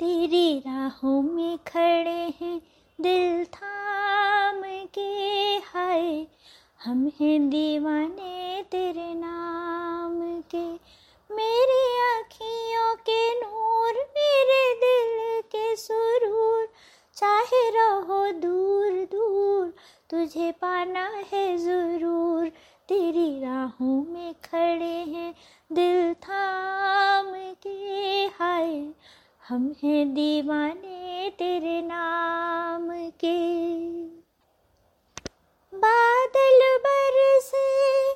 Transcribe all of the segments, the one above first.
तेरी राहों में खड़े हैं, दिल थाम के हाय। हम हैं दीवाने तेरे नाम के। मेरी आँखियों के नूर, मेरे दिल के सुरूर। चाहे रहो दूर दूर, तुझे पाना है ज़रूर। तेरी राहों में खड़े हैं, दिल थाम के हाय। हम हैं दीवाने तेरे नाम के। बादल बरसे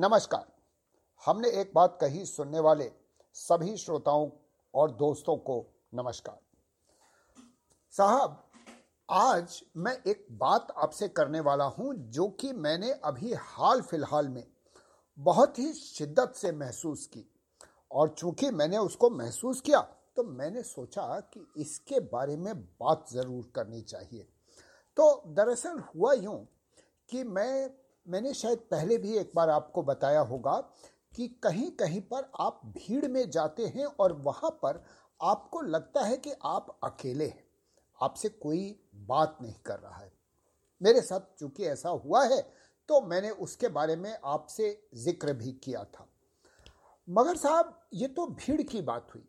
नमस्कार। हमने एक बात कही सुनने वाले सभी श्रोताओं और दोस्तों को नमस्कार। साहब, आज मैं एक बात आपसे करने वाला हूँ जो कि मैंने अभी हाल फ़िलहाल में बहुत ही शिद्दत से महसूस की। और चूँकि मैंने उसको महसूस किया तो मैंने सोचा कि इसके बारे में बात ज़रूर करनी चाहिए। तो दरअसल हुआ यूँ कि मैं मैंने शायद पहले भी एक बार आपको बताया होगा कि कहीं कहीं पर आप भीड़ में जाते हैं और वहाँ पर आपको लगता है कि आप अकेले हैं। आपसे कोई बात नहीं कर रहा है। मेरे साथ चूँकि ऐसा हुआ है तो मैंने उसके बारे में आपसे ज़िक्र भी किया था। मगर साहब, ये तो भीड़ की बात हुई।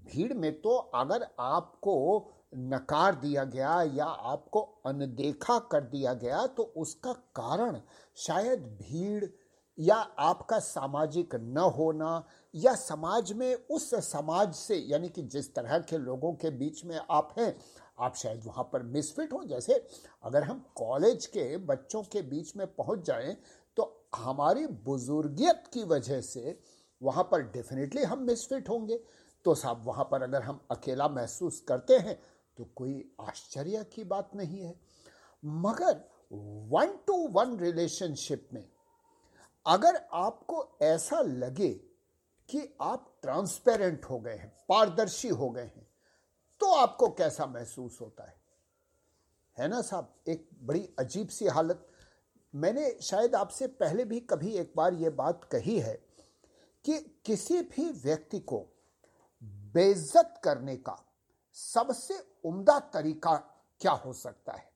भीड़ में तो अगर आपको नकार दिया गया या आपको अनदेखा कर दिया गया तो उसका कारण शायद भीड़ या आपका सामाजिक न होना या समाज में उस समाज से, यानी कि जिस तरह के लोगों के बीच में आप हैं, आप शायद वहाँ पर मिसफिट हो। जैसे अगर हम कॉलेज के बच्चों के बीच में पहुँच जाएँ तो हमारी बुजुर्गियत की वजह से वहाँ पर डेफिनेटली हम मिसफिट होंगे। तो साहब, वहाँ पर अगर हम अकेला महसूस करते हैं तो कोई आश्चर्य की बात नहीं है। मगर वन टू वन रिलेशनशिप में अगर आपको ऐसा लगे कि आप ट्रांसपेरेंट हो गए हैं, पारदर्शी हो गए हैं तो आपको कैसा महसूस होता है? है ना साहब? एक बड़ी अजीब सी हालत। मैंने शायद आपसे पहले भी कभी एक बार ये बात कही है कि किसी भी व्यक्ति को बेइज्जत करने का सबसे उम्दा तरीका क्या हो सकता है?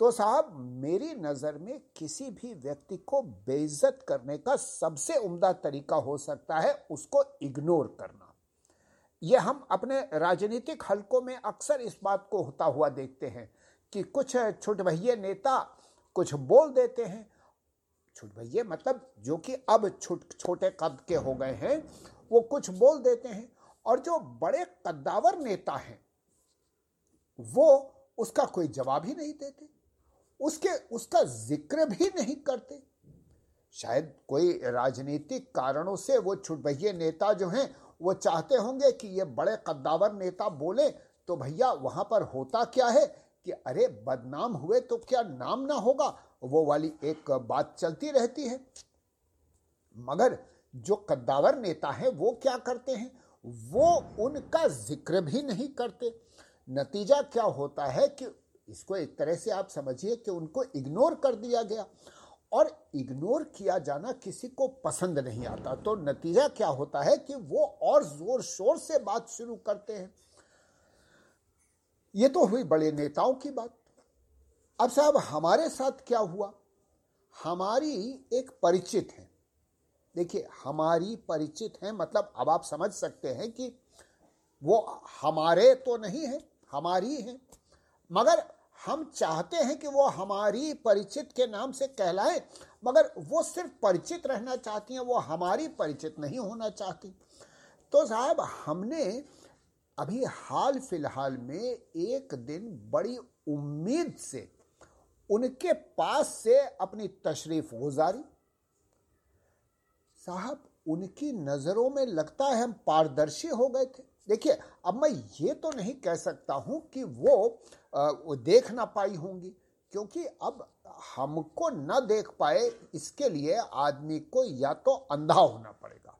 तो साहब, मेरी नज़र में किसी भी व्यक्ति को बेइज्जत करने का सबसे उम्दा तरीका हो सकता है उसको इग्नोर करना। यह हम अपने राजनीतिक हलकों में अक्सर इस बात को होता हुआ देखते हैं कि कुछ छुट भैये नेता कुछ बोल देते हैं। छुट भैये मतलब जो कि अब छुट, छोटे कद के हो गए हैं, वो कुछ बोल देते हैं। और जो बड़े कद्दावर नेता हैं, वो उसका कोई जवाब ही नहीं देते। उसके, उसका ज़िक्र भी नहीं करते। शायद कोई राजनीतिक कारणों से वो छुटभैये नेता जो हैं, वो चाहते होंगे कि ये बड़े कद्दावर नेता बोले तो भैया वहाँ पर होता क्या है कि अरे बदनाम हुए तो क्या नाम ना होगा? वो वाली एक बात चलती रहती है। मगर जो कद्दावर नेता हैं, वो क्या करते हैं? वो उनका ज़िक्र भी नहीं करते। नतीजा क्या होता है कि इसको एक तरह से आप समझिए कि उनको इग्नोर कर दिया गया और इग्नोर किया जाना किसी को पसंद नहीं आता। तो नतीजा क्या होता है कि वो और ज़ोर शोर से बात शुरू करते हैं। ये तो हुई बड़े नेताओं की बात। अब साहब हमारे साथ क्या हुआ? हमारी एक परिचित है। देखिए, हमारी परिचित है मतलब अब आप समझ सकते हैं कि वो हमारे तो नहीं है, हमारी है, मगर हम चाहते हैं कि वो हमारी परिचित के नाम से कहलाए, मगर वो सिर्फ़ परिचित रहना चाहती हैं, वो हमारी परिचित नहीं होना चाहती। तो साहब, हमने अभी हाल फ़िलहाल में एक दिन बड़ी उम्मीद से उनके पास से अपनी तशरीफ़ गुजारी। साहब उनकी नज़रों में लगता है हम पारदर्शी हो गए थे। देखिए अब मैं ये तो नहीं कह सकता हूँ कि वो, आ, वो देख ना पाई होंगी क्योंकि अब हमको न देख पाए इसके लिए आदमी को या तो अंधा होना पड़ेगा।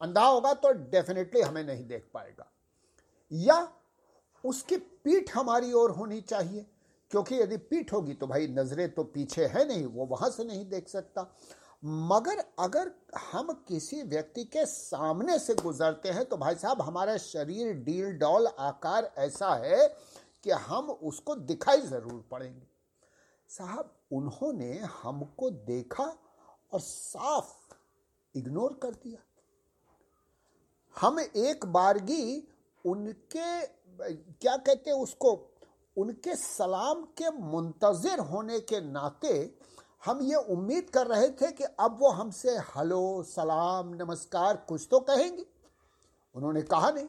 अंधा होगा तो डेफिनेटली हमें नहीं देख पाएगा। या उसकी पीठ हमारी ओर होनी चाहिए क्योंकि यदि पीठ होगी तो भाई नज़रें तो पीछे है नहीं वो वहाँ से नहीं देख सकता। मगर अगर हम किसी व्यक्ति के सामने से गुजरते हैं तो भाई साहब, हमारा शरीर डील डॉल आकार ऐसा है कि हम उसको दिखाई ज़रूर पड़ेंगे। साहब, उन्होंने हमको देखा और साफ़ इग्नोर कर दिया। हम एक बारगी उनके, क्या कहते हैं उसको, उनके सलाम के मुंतजर होने के नाते हम ये उम्मीद कर रहे थे कि अब वो हमसे, हेलो, सलाम, नमस्कार, कुछ तो कहेंगे। उन्होंने कहा नहीं।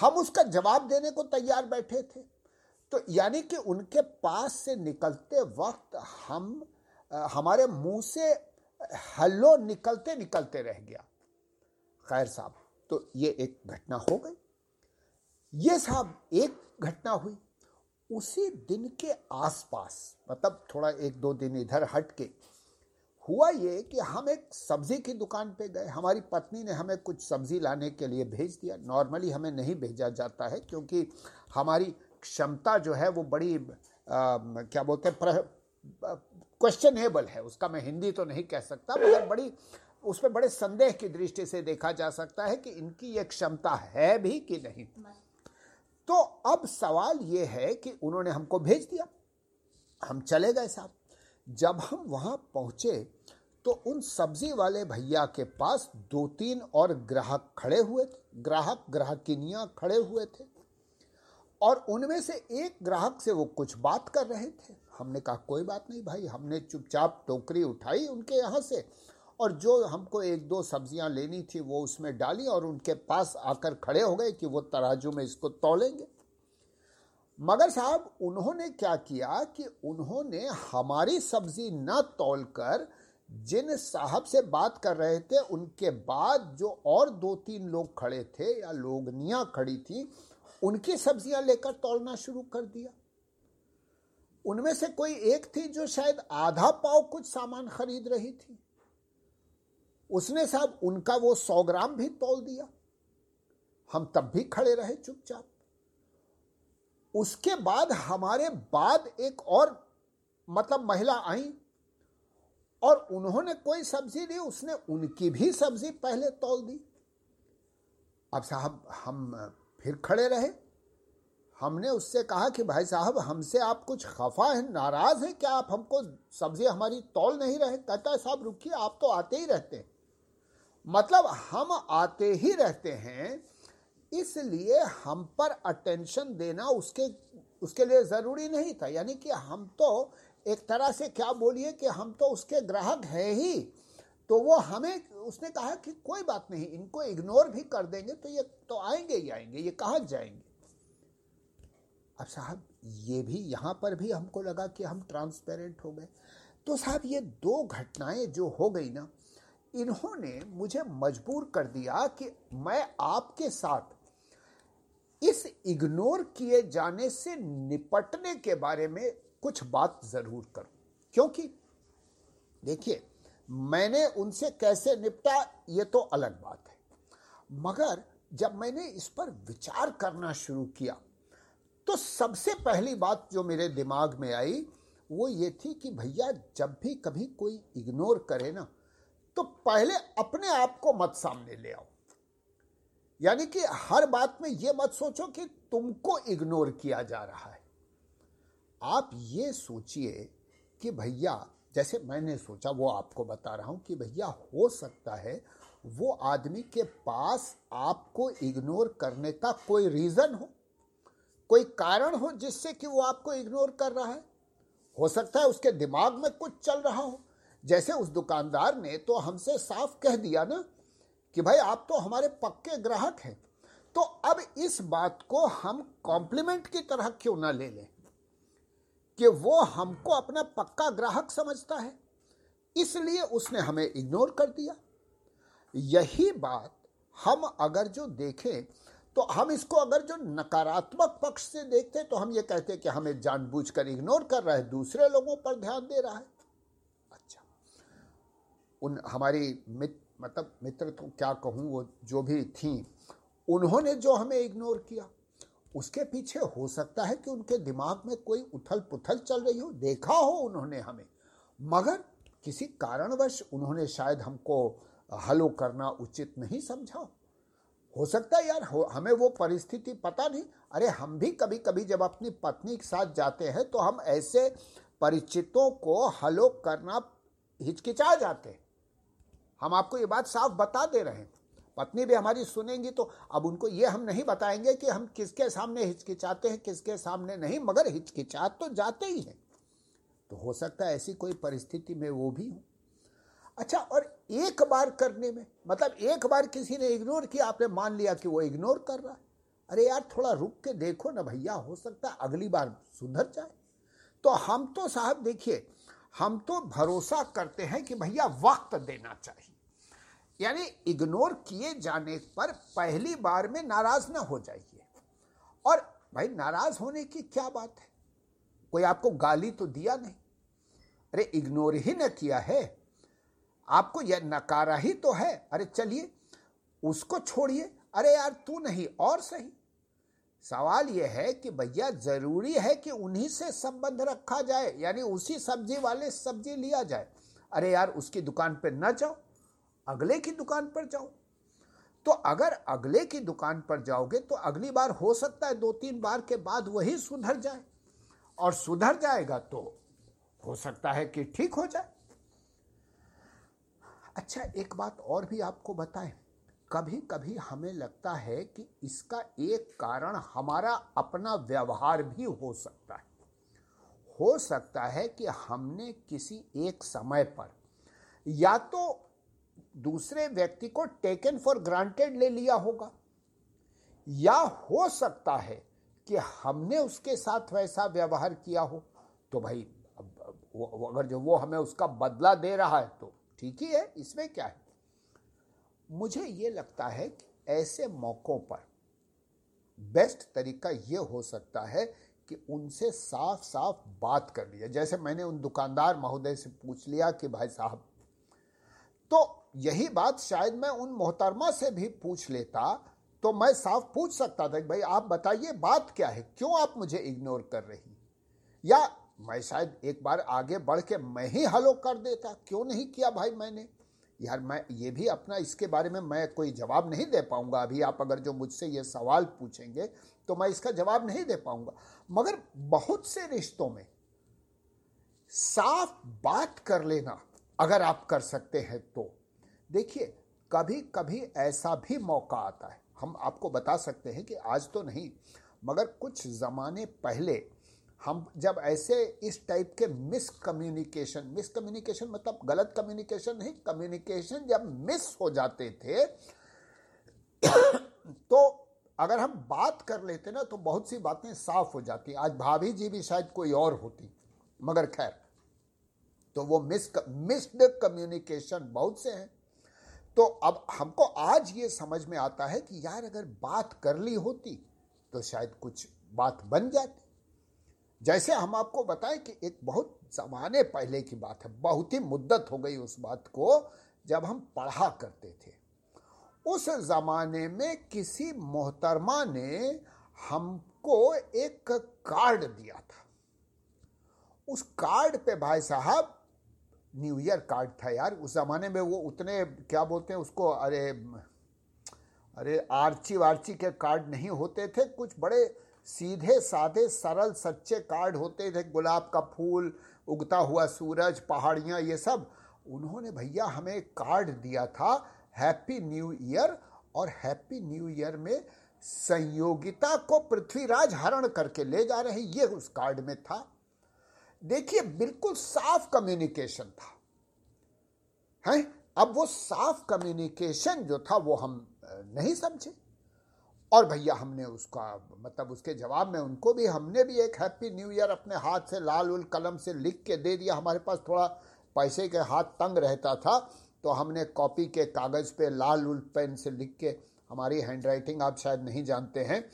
हम उसका जवाब देने को तैयार बैठे थे। तो यानी कि उनके पास से निकलते वक्त हम हमारे मुँह से हल्लो निकलते निकलते रह गया। खैर साहब तो ये एक घटना हो गई। ये साहब, एक घटना हुई। उसी दिन के आसपास मतलब थोड़ा एक दो दिन इधर हट के हुआ ये कि हम एक सब्ज़ी की दुकान पे गए। हमारी पत्नी ने हमें कुछ सब्ज़ी लाने के लिए भेज दिया। नॉर्मली हमें नहीं भेजा जाता है क्योंकि हमारी क्षमता जो है वो बड़ी आ, क्या बोलते हैं क्वेश्चनेबल है। उसका मैं हिंदी तो नहीं कह सकता मगर बड़ी उस पर बड़े संदेह की दृष्टि से देखा जा सकता है कि इनकी ये क्षमता है भी कि नहीं। तो अब सवाल ये है कि उन्होंने हमको भेज दिया। हम चले गए साहब। जब हम वहाँ पहुँचे तो उन सब्ज़ी वाले भैया के पास दो तीन और ग्राहक खड़े हुए थे। ग्राहक, ग्राहकिनियाँ खड़े हुए थे। और उनमें से एक ग्राहक से वो कुछ बात कर रहे थे। हमने कहा, कोई बात नहीं भाई, हमने चुपचाप टोकरी उठाई उनके यहाँ से। और जो हमको एक दो सब्ज़ियाँ लेनी थी, वो उसमें डाली और उनके पास आकर खड़े हो गए कि वो तराजू में इसको तोलेंगे। मगर साहब, उन्होंने क्या किया कि उन्होंने हमारी सब्ज़ी न तोल कर जिन साहब से बात कर रहे थे, उनके बाद जो और दो तीन लोग खड़े थे या लोगनियाँ खड़ी थी, उनकी सब्ज़ियाँ लेकर तोलना शुरू कर दिया। उनमें से कोई एक थी जो शायद आधा पाव कुछ सामान खरीद रही थी। उसने साहब उनका वो सौ ग्राम भी तोल दिया। हम तब भी खड़े रहे चुपचाप। उसके बाद हमारे बाद एक और मतलब महिला आई और उन्होंने कोई सब्ज़ी दी उसने उनकी भी सब्ज़ी पहले तोल दी। अब साहब हम फिर खड़े रहे। हमने उससे कहा कि भाई साहब, हमसे आप कुछ खफा है, नाराज़ है, क्या आप हमको सब्ज़ी हमारी तोल नहीं रहे? कहता है, साहब, रुकिए, आप तो आते ही रहते हैं। मतलब हम आते ही रहते हैं, इसलिए हम पर अटेंशन देना उसके उसके लिए ज़रूरी नहीं था। यानी कि हम तो एक तरह से क्या बोलिए कि हम तो उसके ग्राहक हैं ही। तो वो हमें, उसने कहा कि कोई बात नहीं, इनको इग्नोर भी कर देंगे तो ये तो आएँगे ही आएँगे, ये कहाँ जाएँगे? अब साहब, ये भी यहाँ पर भी हमको लगा कि हम ट्रांसपेरेंट हो गए। तो साहब, ये दो घटनाएँ जो हो गई ना इन्होंने मुझे मजबूर कर दिया कि मैं आपके साथ इस इग्नोर किए जाने से निपटने के बारे में कुछ बात ज़रूर करूँ। क्योंकि, देखिए, मैंने उनसे कैसे निपटा, ये तो अलग बात है। मगर, जब मैंने इस पर विचार करना शुरू किया तो सबसे पहली बात जो मेरे दिमाग में आई, वो ये थी कि भैया, जब भी कभी कोई इग्नोर करे ना तो पहले अपने आप को मत सामने ले आओ। यानी कि हर बात में यह मत सोचो कि तुमको इग्नोर किया जा रहा है। आप ये सोचिए कि भैया, जैसे मैंने सोचा, वो आपको बता रहा हूँ कि भैया, हो सकता है वो आदमी के पास आपको इग्नोर करने का कोई रीजन हो, कोई कारण हो जिससे कि वो आपको इग्नोर कर रहा है। हो सकता है उसके दिमाग में कुछ चल रहा हो जैसे उस दुकानदार ने तो हमसे साफ़ कह दिया ना कि भाई आप तो हमारे पक्के ग्राहक हैं। तो अब इस बात को हम कॉम्प्लीमेंट की तरह क्यों ना ले लें? कि वो हमको अपना पक्का ग्राहक समझता है। इसलिए उसने हमें इग्नोर कर दिया। यही बात हम अगर जो देखें तो हम इसको अगर जो नकारात्मक पक्ष से देखते तो हम ये कहते कि हमें जानबूझकर इग्नोर कर रहा है, दूसरे लोगों पर ध्यान दे रहा है। उन, हमारी मित्र मतलब मित्र तो क्या कहूँ, वो जो भी थी, उन्होंने जो हमें इग्नोर किया। उसके पीछे हो सकता है कि उनके दिमाग में कोई उथल पुथल चल रही हो, देखा हो उन्होंने हमें, मगर किसी कारणवश उन्होंने शायद हमको हलो करना उचित नहीं समझा। हो सकता है यार हमें वो परिस्थिति पता नहीं। अरे, हम भी कभी कभी जब अपनी पत्नी के साथ जाते हैं तो हम ऐसे परिचितों को हलो करना हिचकिचा जाते हैं। हम आपको ये बात साफ़ बता दे रहे हैं। पत्नी भी हमारी सुनेंगी तो अब उनको ये हम नहीं बताएँगे कि हम किसके सामने हिचकिचाते हैं, किसके सामने नहीं, मगर हिचकिचात तो जाते ही हैं। तो हो सकता है ऐसी कोई परिस्थिति में वो भी हो। अच्छा और एक बार करने में मतलब एक बार किसी ने इग्नोर किया, आपने मान लिया कि वो इग्नोर कर रहा है। अरे यार, थोड़ा रुक के देखो ना भैया, हो सकता है अगली बार सुधर जाए। तो हम तो साहब देखिए हम तो भरोसा करते हैं कि भैया वक्त देना चाहिए। यानी इग्नोर किए जाने पर पहली बार में नाराज़ ना हो जाइए। और भाई, नाराज़ होने की क्या बात है? कोई आपको गाली तो दिया नहीं? अरे इग्नोर ही न किया है। आपको यह नकारा ही तो है। अरे, चलिए, उसको छोड़िए। अरे यार, तू नहीं, और सही। सवाल यह है कि भैया ज़रूरी है कि उन्हीं से संबंध रखा जाए, यानी उसी सब्ज़ी वाले सब्ज़ी लिया जाए। अरे यार, उसकी दुकान पर ना जाओ, अगले की दुकान पर जाओ। तो अगर अगले की दुकान पर जाओगे तो अगली बार हो सकता है दो तीन बार के बाद वही सुधर जाए। और सुधर जाएगा तो हो सकता है कि ठीक हो जाए। अच्छा एक बात और भी आपको बताएँ। कभी कभी हमें लगता है कि इसका एक कारण हमारा अपना व्यवहार भी हो सकता है। हो सकता है कि हमने किसी एक समय पर या तो दूसरे व्यक्ति को टेकन फॉर ग्रांटेड ले लिया होगा, या हो सकता है कि हमने उसके साथ वैसा व्यवहार किया हो। तो भाई अगर जो वो हमें उसका बदला दे रहा है तो ठीक ही है, इसमें क्या है? मुझे ये लगता है कि ऐसे मौक़ों पर बेस्ट तरीका ये हो सकता है कि उनसे साफ़ साफ़ बात कर लिया। जैसे मैंने उन दुकानदार महोदय से पूछ लिया कि, भाई साहब। तो यही बात शायद मैं उन मोहतरमा से भी पूछ लेता तो मैं साफ़ पूछ सकता था कि, भाई, आप बताइए बात क्या है? क्यों आप मुझे इग्नोर कर रही? या मैं शायद एक बार आगे बढ़ के मैं ही हलो कर देता। क्यों नहीं किया भाई मैंने? यार मैं ये भी अपना इसके बारे में मैं कोई जवाब नहीं दे पाऊँगा। अभी आप अगर जो मुझसे ये सवाल पूछेंगे तो मैं इसका जवाब नहीं दे पाऊँगा। मगर बहुत से रिश्तों में साफ़ बात कर लेना अगर आप कर सकते हैं तो। देखिए कभी कभी ऐसा भी मौका आता है। हम आपको बता सकते हैं कि आज तो नहीं, मगर कुछ ज़माने पहले हम जब ऐसे इस टाइप के मिस कम्युनिकेशन मिस कम्युनिकेशन मतलब गलत कम्युनिकेशन नहीं कम्युनिकेशन जब मिस हो जाते थे तो अगर हम बात कर लेते ना तो बहुत सी बातें साफ़ हो जाती। आज भाभी जी भी शायद कोई और होती, मगर खैर तो वो मिस मिस्ड कम्युनिकेशन बहुत से हैं। तो अब हमको आज ये समझ में आता है कि यार अगर बात कर ली होती तो शायद कुछ बात बन जाती। जैसे हम आपको बताएँ कि एक बहुत जमाने पहले की बात है, बहुत ही मुद्दत हो गई उस बात को जब हम पढ़ा करते थे। उस जमाने में किसी मोहतरमा ने हमको एक कार्ड दिया था। उस कार्ड पे भाई साहब न्यू ईयर कार्ड था यार, उस ज़माने में वो उतने, क्या बोलते हैं उसको, अरे अरे आर्ची वार्ची के कार्ड नहीं होते थे, कुछ बड़े सीधे साधे सरल सच्चे कार्ड होते थे। गुलाब का फूल, उगता हुआ सूरज, पहाड़ियाँ, ये सब। उन्होंने भैया हमें कार्ड दिया था हैप्पी न्यू ईयर और हैप्पी न्यू ईयर में संयोगिता को पृथ्वीराज हरण करके ले जा रहे। ये उस कार्ड में था। देखिए, बिल्कुल साफ़ कम्युनिकेशन था। है? अब वो साफ़ कम्युनिकेशन जो था, वो हम नहीं समझे। और भैया हमने उसका मतलब उसके जवाब में उनको भी, हमने भी एक हैप्पी न्यू ईयर अपने हाथ से लाल उल कलम से लिख के दे दिया। हमारे पास थोड़ा पैसे के हाथ तंग रहता था तो हमने कॉपी के कागज़ पे लाल उल पेन से लिख के, हमारी हैंड राइटिंग आप शायद नहीं जानते हैं,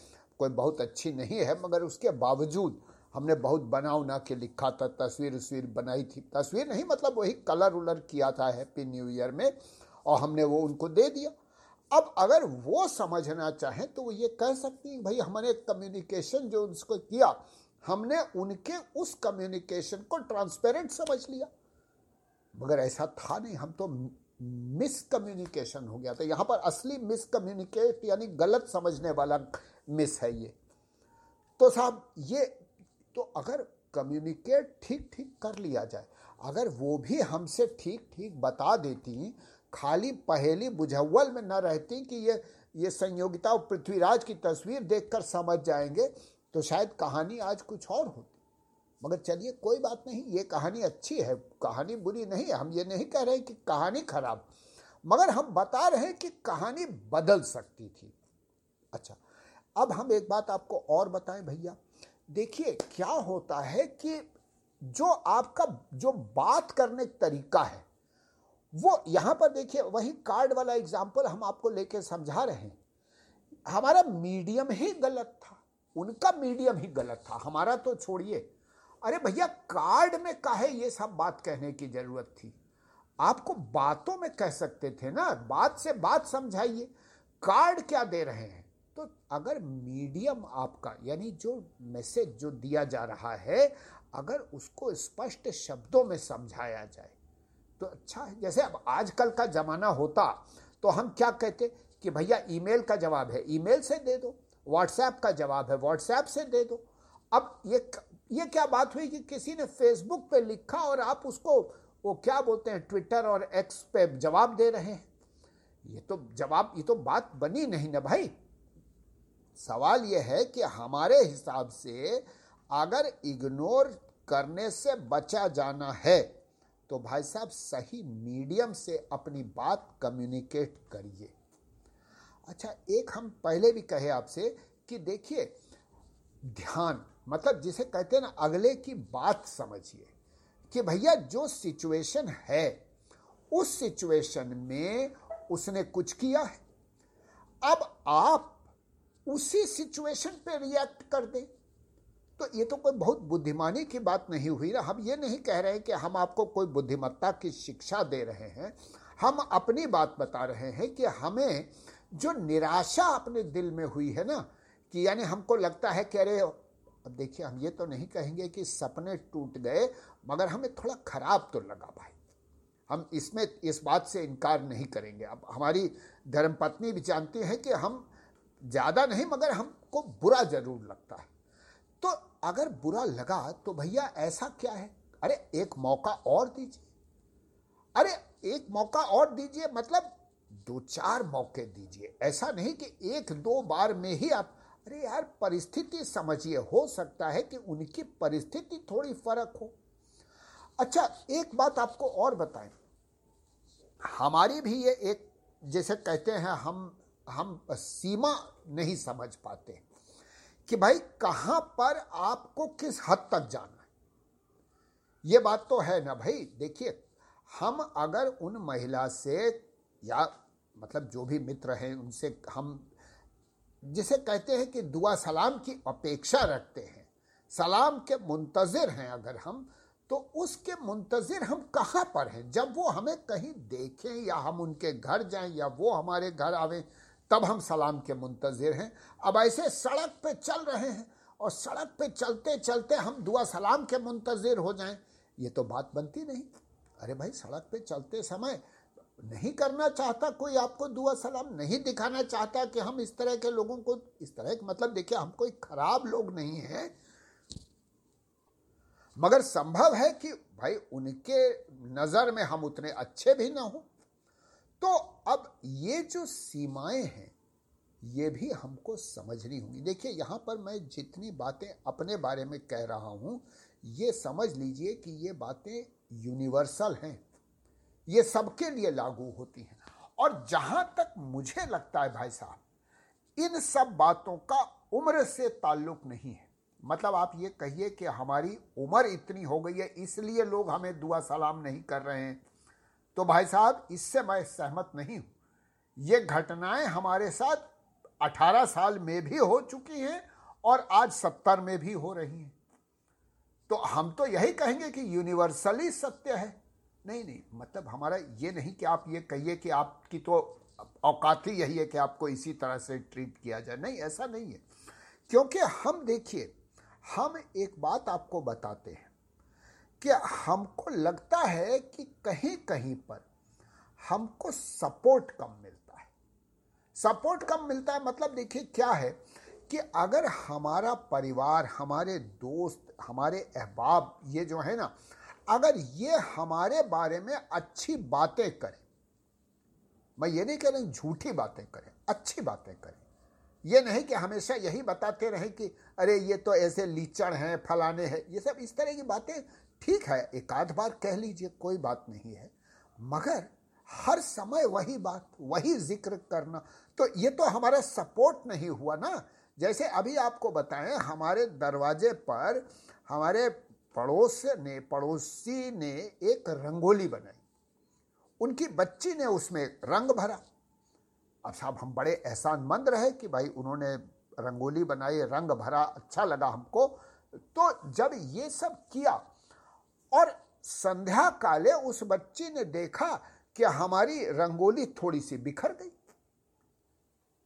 कोई बहुत अच्छी नहीं है, मगर उसके बावजूद हमने बहुत बना उना के लिखा था, तस्वीर उस्वीर बनाई थी। तस्वीर नहीं मतलब वही कलर उलर किया था हैप्पी न्यू ईयर में, और हमने वो उनको दे दिया। अब अगर वो समझना चाहें तो वो ये कह सकती हैं, भाई हमने कम्युनिकेशन जो उसको किया, हमने उनके उस कम्युनिकेशन को ट्रांसपेरेंट समझ लिया। मगर ऐसा था नहीं, हम तो मिस कम्युनिकेशन हो गया था। यहाँ पर असली मिस कम्युनिकेट यानी गलत समझने वाला मिस है ये। तो साहब, ये तो अगर कम्युनिकेट ठीक ठीक कर लिया जाए, अगर वो भी हमसे ठीक ठीक बता देती खाली पहेली बुझव्वल में न रहती कि ये ये संयोगिता और पृथ्वीराज की तस्वीर देखकर समझ जाएँगे तो शायद कहानी आज कुछ और होती। मगर चलिए, कोई बात नहीं, ये कहानी अच्छी है, कहानी बुरी नहीं है, हम ये नहीं कह रहे कि कहानी खराब। मगर हम बता रहे हैं कि कहानी बदल सकती थी। अच्छा अब हम एक बात आपको और बताएँ भैया। देखिए, क्या होता है कि जो आपका, जो बात करने का तरीका है वो यहाँ पर देखिए, वही कार्ड वाला एग्ज़ाम्पल हम आपको लेके समझा रहे हैं। हमारा मीडियम ही गलत था। उनका मीडियम ही गलत था। हमारा तो छोड़िए। अरे भैया कार्ड में काहे ये सब बात कहने की ज़रूरत थी? आपको बातों में कह सकते थे ना? बात से बात समझाइए। कार्ड क्या दे रहे हैं? तो अगर मीडियम आपका, यानी जो मैसेज जो दिया जा रहा है, अगर उसको स्पष्ट शब्दों में समझाया जाए तो अच्छा है। जैसे अब आजकल का जमाना होता तो हम क्या कहते कि भैया, ईमेल का जवाब है। ईमेल से दे दो, व्हाट्सएप का जवाब है। व्हाट्सएप से दे दो। अब ये ये क्या बात हुई कि किसी ने फेसबुक पे लिखा और आप उसको, वो क्या बोलते हैं, ट्विटर और एक्स पे जवाब दे रहे हैं? ये तो जवाब, ये तो बात बनी नहीं ना भाई। सवाल यह है कि हमारे हिसाब से अगर इग्नोर करने से बचा जाना है तो भाई साहब, सही मीडियम से अपनी बात कम्युनिकेट करिए। अच्छा एक हम पहले भी कहे आपसे कि देखिए, ध्यान मतलब जिसे कहते हैं ना, अगले की बात समझिए कि भैया जो सिचुएशन है, उस सिचुएशन में उसने कुछ किया है। अब आप उसी सिचुएशन पे रिएक्ट कर दें। तो ये तो कोई बहुत बुद्धिमानी की बात नहीं हुई ना। हम ये नहीं कह रहे हैं कि हम आपको कोई बुद्धिमत्ता की शिक्षा दे रहे हैं। हम अपनी बात बता रहे हैं कि हमें जो निराशा अपने दिल में हुई है ना, कि यानी हमको लगता है कि अरे, अब देखिए, हम ये तो नहीं कहेंगे कि सपने टूट गए, मगर हमें थोड़ा खराब तो लगा भाई। हम इसमें, इस बात से इनकार नहीं करेंगे। अब हमारी धर्मपत्नी भी जानती है कि हम ज़्यादा नहीं, मगर हमको बुरा ज़रूर लगता है। अगर बुरा लगा तो भैया ऐसा क्या है? अरे, एक मौका और दीजिए। अरे, एक मौका और दीजिए मतलब दो चार मौके दीजिए। ऐसा नहीं कि एक दो बार में ही आप, अरे यार, परिस्थिति समझिए। हो सकता है कि उनकी परिस्थिति थोड़ी फ़र्क हो। अच्छा एक बात आपको और बताएँ। हमारी भी ये एक, जैसे कहते हैं, हम हम सीमा नहीं समझ पाते। कि भाई कहाँ पर आपको किस हद तक जाना है? ये बात तो है ना भाई? देखिए, हम अगर उन महिला से या मतलब जो भी मित्र हैं, उनसे हम जिसे कहते हैं कि दुआ सलाम की अपेक्षा रखते हैं, सलाम के मुंतज़र हैं अगर हम तो उसके मुंतज़र हम कहाँ पर हैं? जब वो हमें कहीं देखें या हम उनके घर जाएँ या वो हमारे घर आवें तब हम सलाम के मुंतज़र हैं। अब ऐसे सड़क पे चल रहे हैं और सड़क पे चलते चलते हम दुआ सलाम के मुंतज़र हो जाएँ, ये तो बात बनती नहीं। अरे भाई, सड़क पे चलते समय नहीं करना चाहता कोई आपको दुआ सलाम, नहीं दिखाना चाहता कि हम इस तरह के लोगों को, इस तरह के मतलब देखिए, हम कोई खराब लोग नहीं हैं। मगर संभव है कि भाई उनके नज़र में हम उतने अच्छे भी ना हो। तो अब ये जो सीमाएँ हैं, ये भी हमको समझनी होंगी। देखिए, यहाँ पर मैं जितनी बातें अपने बारे में कह रहा हूँ, ये समझ लीजिए कि ये बातें यूनिवर्सल हैं। ये सबके लिए लागू होती हैं। और जहाँ तक मुझे लगता है भाई साहब, इन सब बातों का उम्र से ताल्लुक नहीं है। मतलब आप ये कहिए कि हमारी उम्र इतनी हो गई है, इसलिए लोग हमें दुआ सलाम नहीं कर रहे हैं। तो भाई साहब, इससे मैं सहमत नहीं हूँ। ये घटनाएँ हमारे साथ 18 साल में भी हो चुकी हैं और आज 70 में भी हो रही हैं। तो हम तो यही कहेंगे कि यूनिवर्सली सत्य है। नहीं नहीं मतलब हमारा ये नहीं कि आप ये कहिए कि आपकी तो औकात ही यही है कि आपको इसी तरह से ट्रीट किया जाए। नहीं, ऐसा नहीं है। क्योंकि हम देखिए, हम एक बात आपको बताते हैं। कि हमको लगता है कि कहीं कहीं पर हमको सपोर्ट कम मिलता है। सपोर्ट कम मिलता है मतलब देखिए क्या है कि अगर हमारा परिवार, हमारे दोस्त, हमारे अहबाब ये जो है ना, अगर ये हमारे बारे में अच्छी बातें करें, मैं ये नहीं कह रही झूठी बातें करें, अच्छी बातें करें। ये नहीं कि हमेशा यही बताते रहें कि अरे ये तो ऐसे लीचड़ हैं, फलाने हैं, ये सब इस तरह की बातें ठीक है एक आध बार कह लीजिए, कोई बात नहीं है, मगर हर समय वही बात, वही ज़िक्र करना। तो ये तो हमारा सपोर्ट नहीं हुआ ना। जैसे अभी आपको बताएँ, हमारे दरवाजे पर, हमारे पड़ोस ने, पड़ोसी ने एक रंगोली बनाई। उनकी बच्ची ने उसमें रंग भरा। अब साहब, हम बड़े एहसानमंद रहे कि भाई उन्होंने रंगोली बनाई, रंग भरा अच्छा लगा हमको। तो जब ये सब किया और संध्या काले उस बच्ची ने देखा कि हमारी रंगोली थोड़ी सी बिखर गई।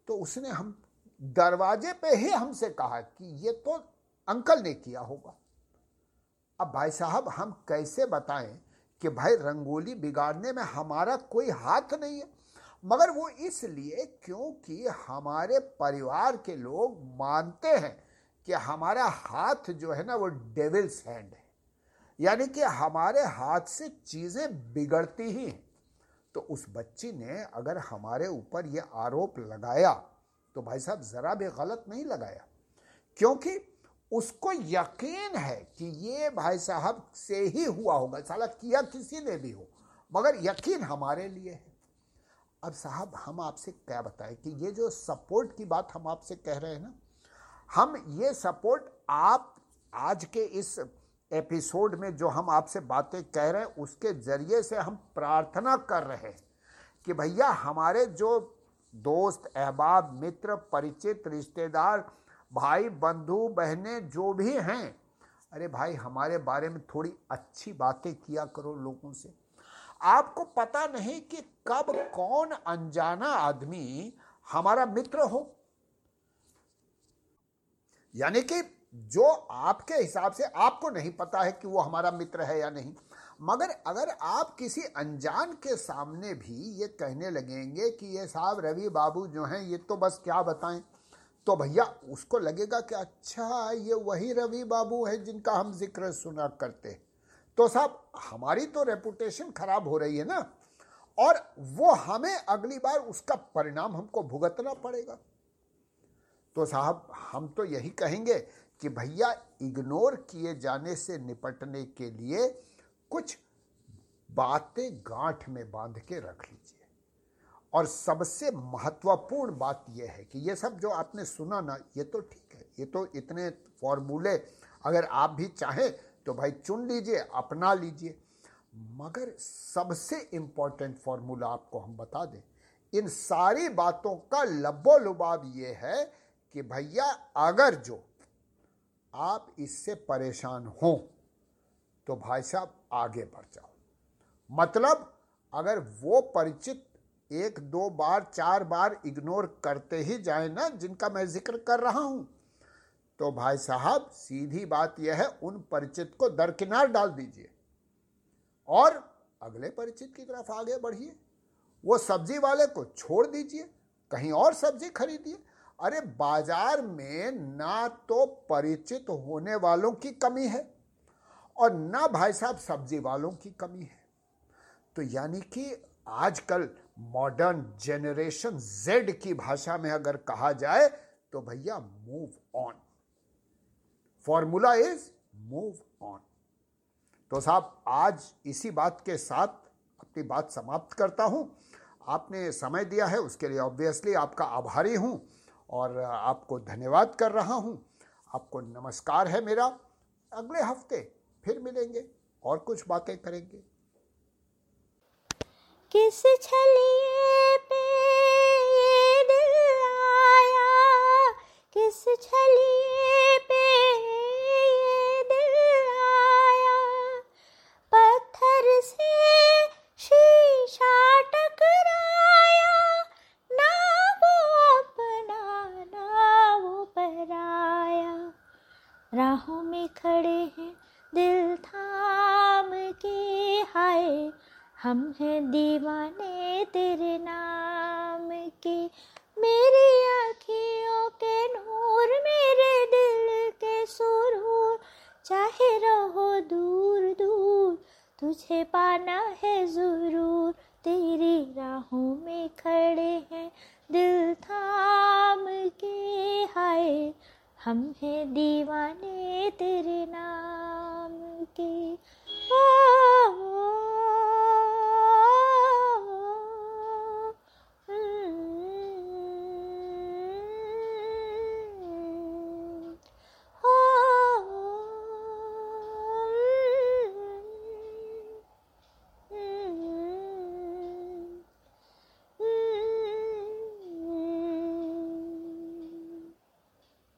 तो उसने हम, दरवाजे पे ही हमसे कहा कि ये तो अंकल ने किया होगा। अब भाई साहब, हम कैसे बताएँ कि भाई रंगोली बिगाड़ने में हमारा कोई हाथ नहीं है? मगर वो इसलिए क्योंकि हमारे परिवार के लोग मानते हैं कि हमारा हाथ जो है ना, वो डेविल्स हैंड है। यानी कि हमारे हाथ से चीज़ें बिगड़ती ही हैं। तो उस बच्ची ने अगर हमारे ऊपर ये आरोप लगाया तो भाई साहब ज़रा भी गलत नहीं लगाया। क्योंकि उसको यकीन है कि ये भाई साहब से ही हुआ होगा, साला किया किसी ने भी हो, मगर यकीन हमारे लिए है। अब साहब, हम आपसे क्या बताएँ कि ये जो सपोर्ट की बात हम आपसे कह रहे हैं ना, हम ये सपोर्ट आप आज के इस एपिसोड में जो हम आपसे बातें कह रहे हैं, उसके ज़रिए से हम प्रार्थना कर रहे हैं कि भैया हमारे जो दोस्त, अहबाब, मित्र, परिचित, रिश्तेदार, भाई, बंधु, बहनें जो भी हैं, अरे भाई, हमारे बारे में थोड़ी अच्छी बातें किया करो लोगों से। आपको पता नहीं कि कब कौन अनजाना आदमी हमारा मित्र हो? यानी कि जो आपके हिसाब से आपको नहीं पता है कि वो हमारा मित्र है या नहीं, मगर अगर आप किसी अनजान के सामने भी ये कहने लगेंगे कि ये साहब रवि बाबू जो हैं, ये तो बस क्या बताएँ? तो भैया, उसको लगेगा कि अच्छा ये वही रवि बाबू है जिनका हम ज़िक्र सुना करते तो साहब, हमारी तो रेपुटेशन खराब हो रही है ना, और वो हमें अगली बार उसका परिणाम हमको भुगतना पड़ेगा। तो साहब, हम तो यही कहेंगे कि भैया इग्नोर किए जाने से निपटने के लिए कुछ बातें गांठ में बाँध के रख लीजिए। और सबसे महत्वपूर्ण बात यह है कि ये सब जो आपने सुना ना, ये तो ठीक है, ये तो इतने फॉर्मूले अगर आप भी चाहें तो भाई चुन लीजिए, अपना लीजिए। मगर सबसे इंपॉर्टेंट फॉर्मूला आपको हम बता दें, इन सारी बातों का लबो लुबाब ये है कि भैया अगर जो आप इससे परेशान हो तो भाई साहब आगे बढ़ जाओ। मतलब अगर वो परिचित एक, दो बार, चार बार इग्नोर करते ही जाए ना, जिनका मैं ज़िक्र कर रहा हूँ तो भाई साहब, सीधी बात यह है, उन परिचित को दरकिनार डाल दीजिए। और अगले परिचित की तरफ़ आगे बढ़िए। वो सब्ज़ी वाले को छोड़ दीजिए, कहीं और सब्ज़ी खरीदिए। अरे बाज़ार में ना तो परिचित होने वालों की कमी है और ना भाई साहब सब्ज़ी वालों की कमी है। तो यानी कि आजकल मॉडर्न जेनरेशन जेड की भाषा में अगर कहा जाए तो भैया move on formula is move on तो साहब, आज इसी बात के साथ अपनी बात समाप्त करता हूँ। आपने समय दिया है, उसके लिए ऑब्वियसली आपका आभारी हूँ। और आपको धन्यवाद कर रहा हूँ। आपको नमस्कार है मेरा। अगले हफ़्ते फिर मिलेंगे और कुछ बातें करेंगे। किस छलिए पे दिल आया? किस छलिए